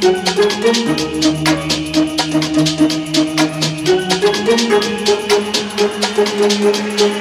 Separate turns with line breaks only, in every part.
Thank you.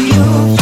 you.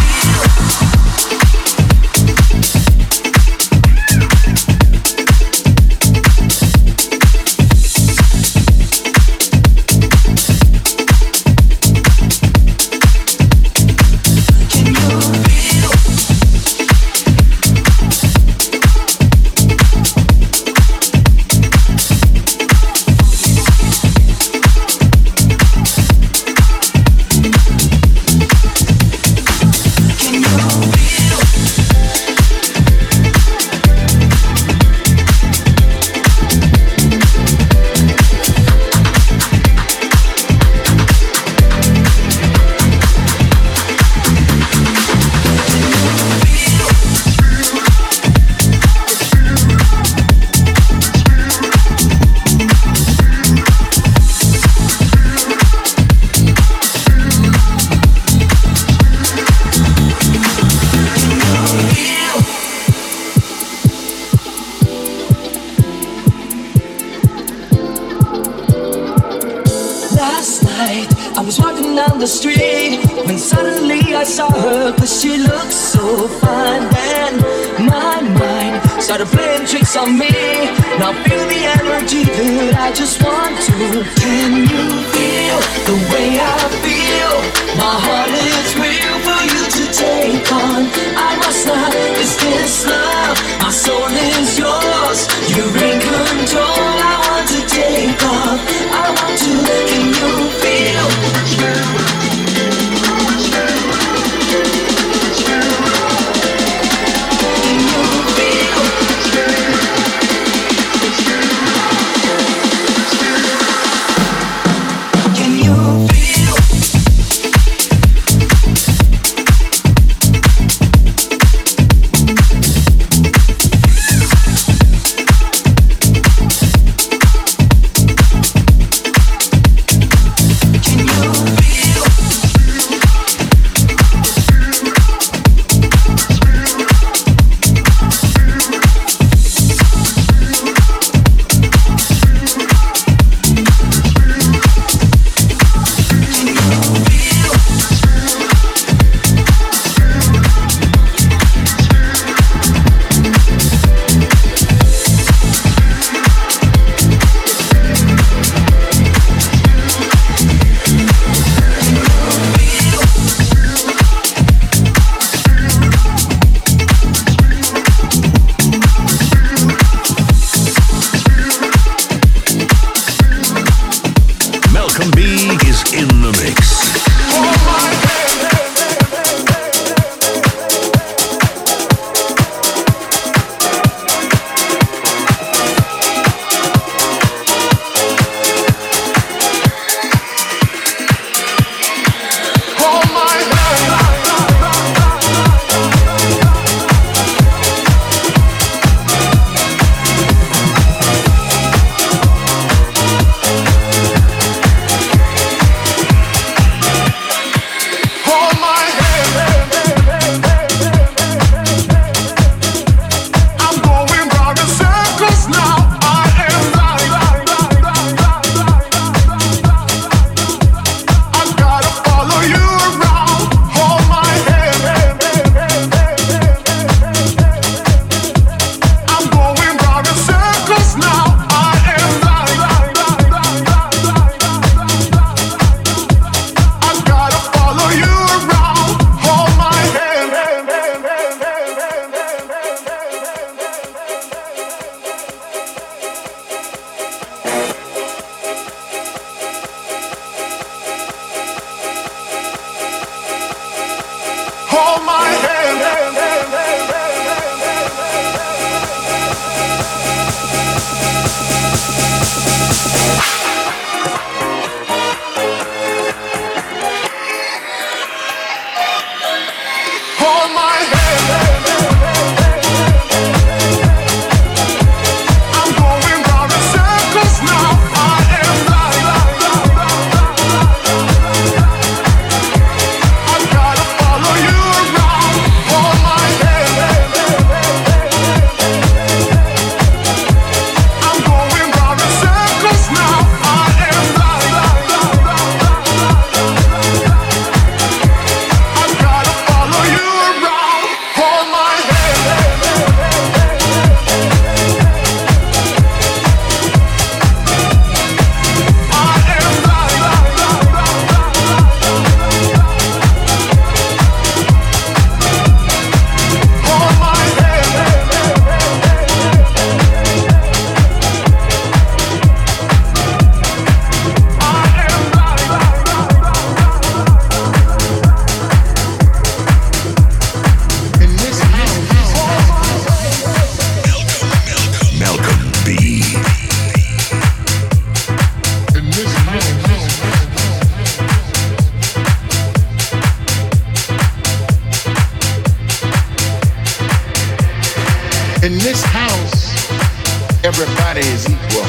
Everybody is equal.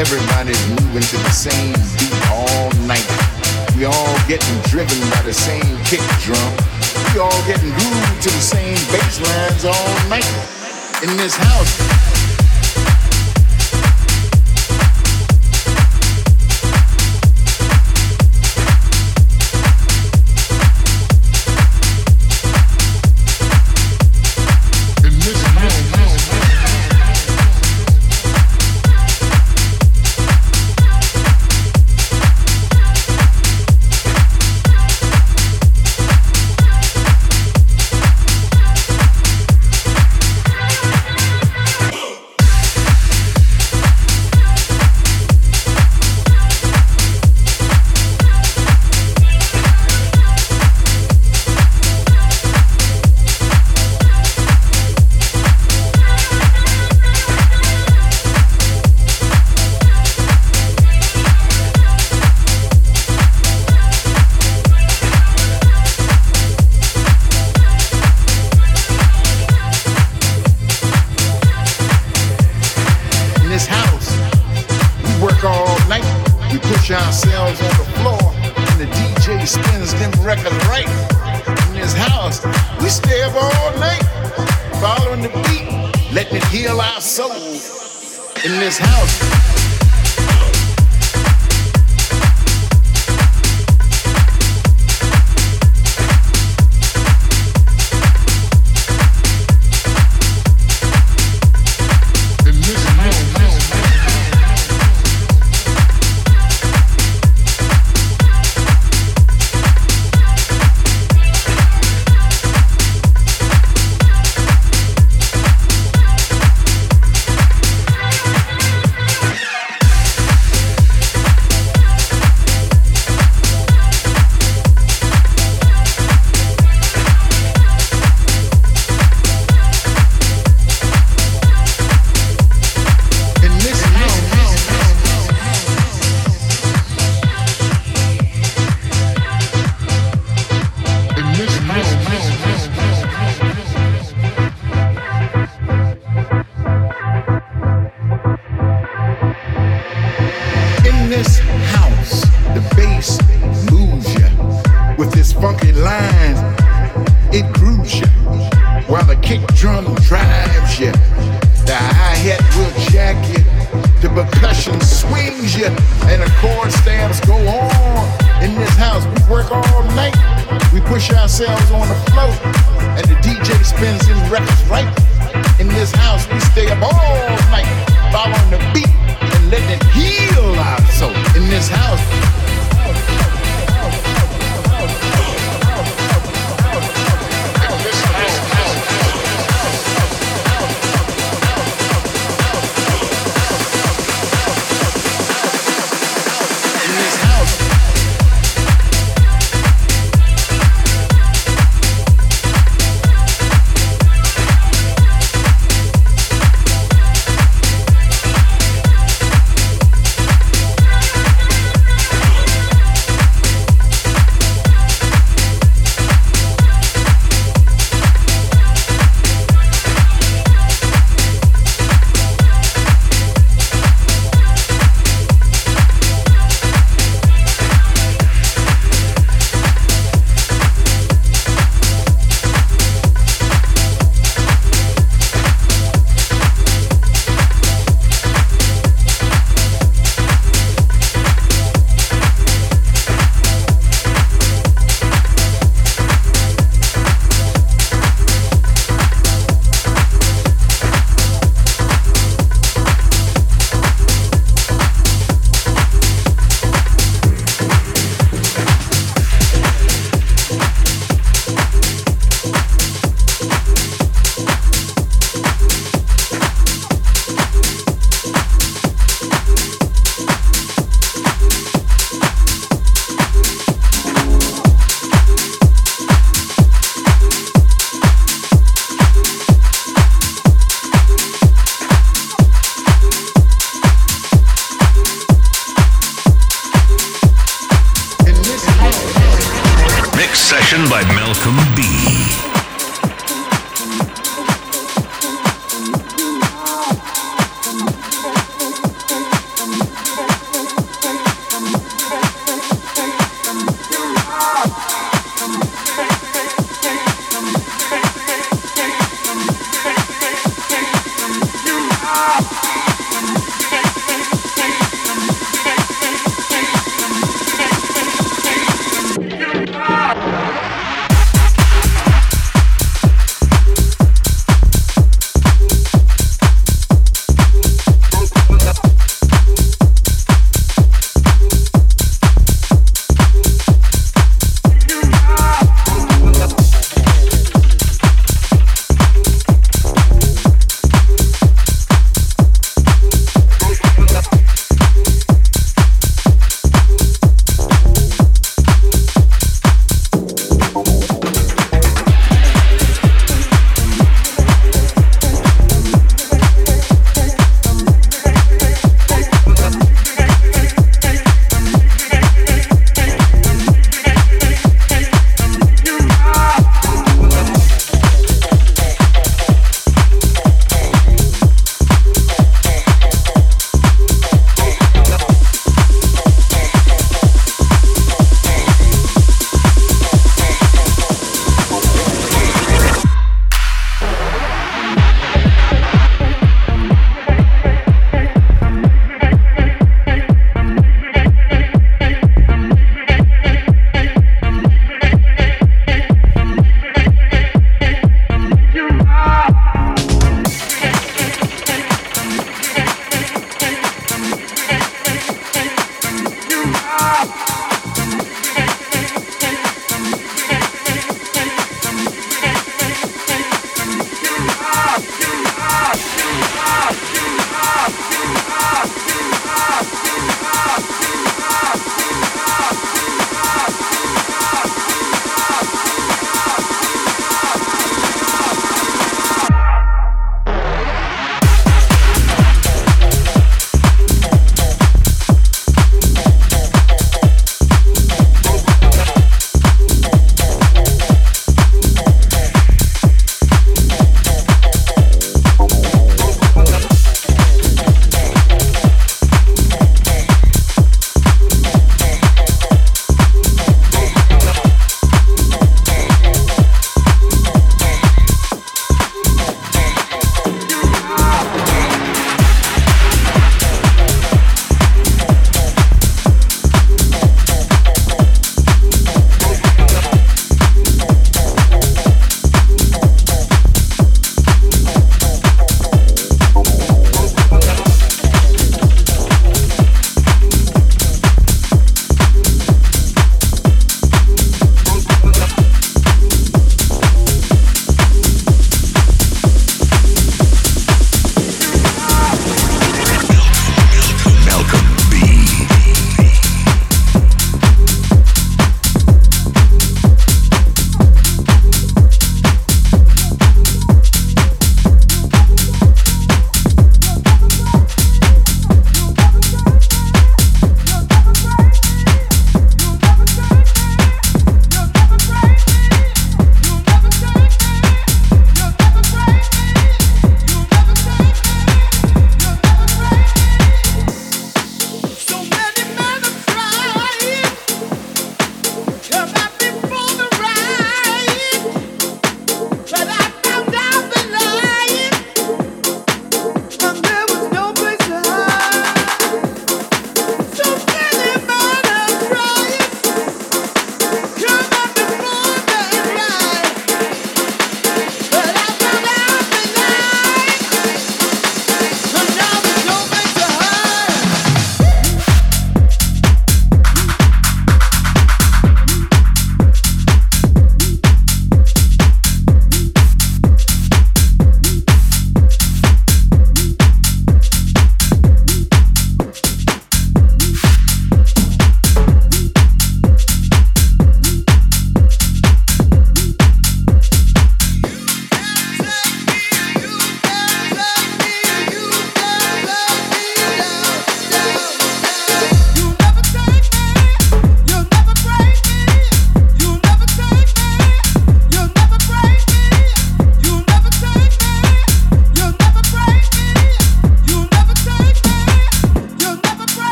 Everybody's moving to
the same beat all night. We all getting driven by the same kick drum. We all getting glued to the same bass lines all night. In this house,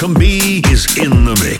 Malcolm B is in the mix.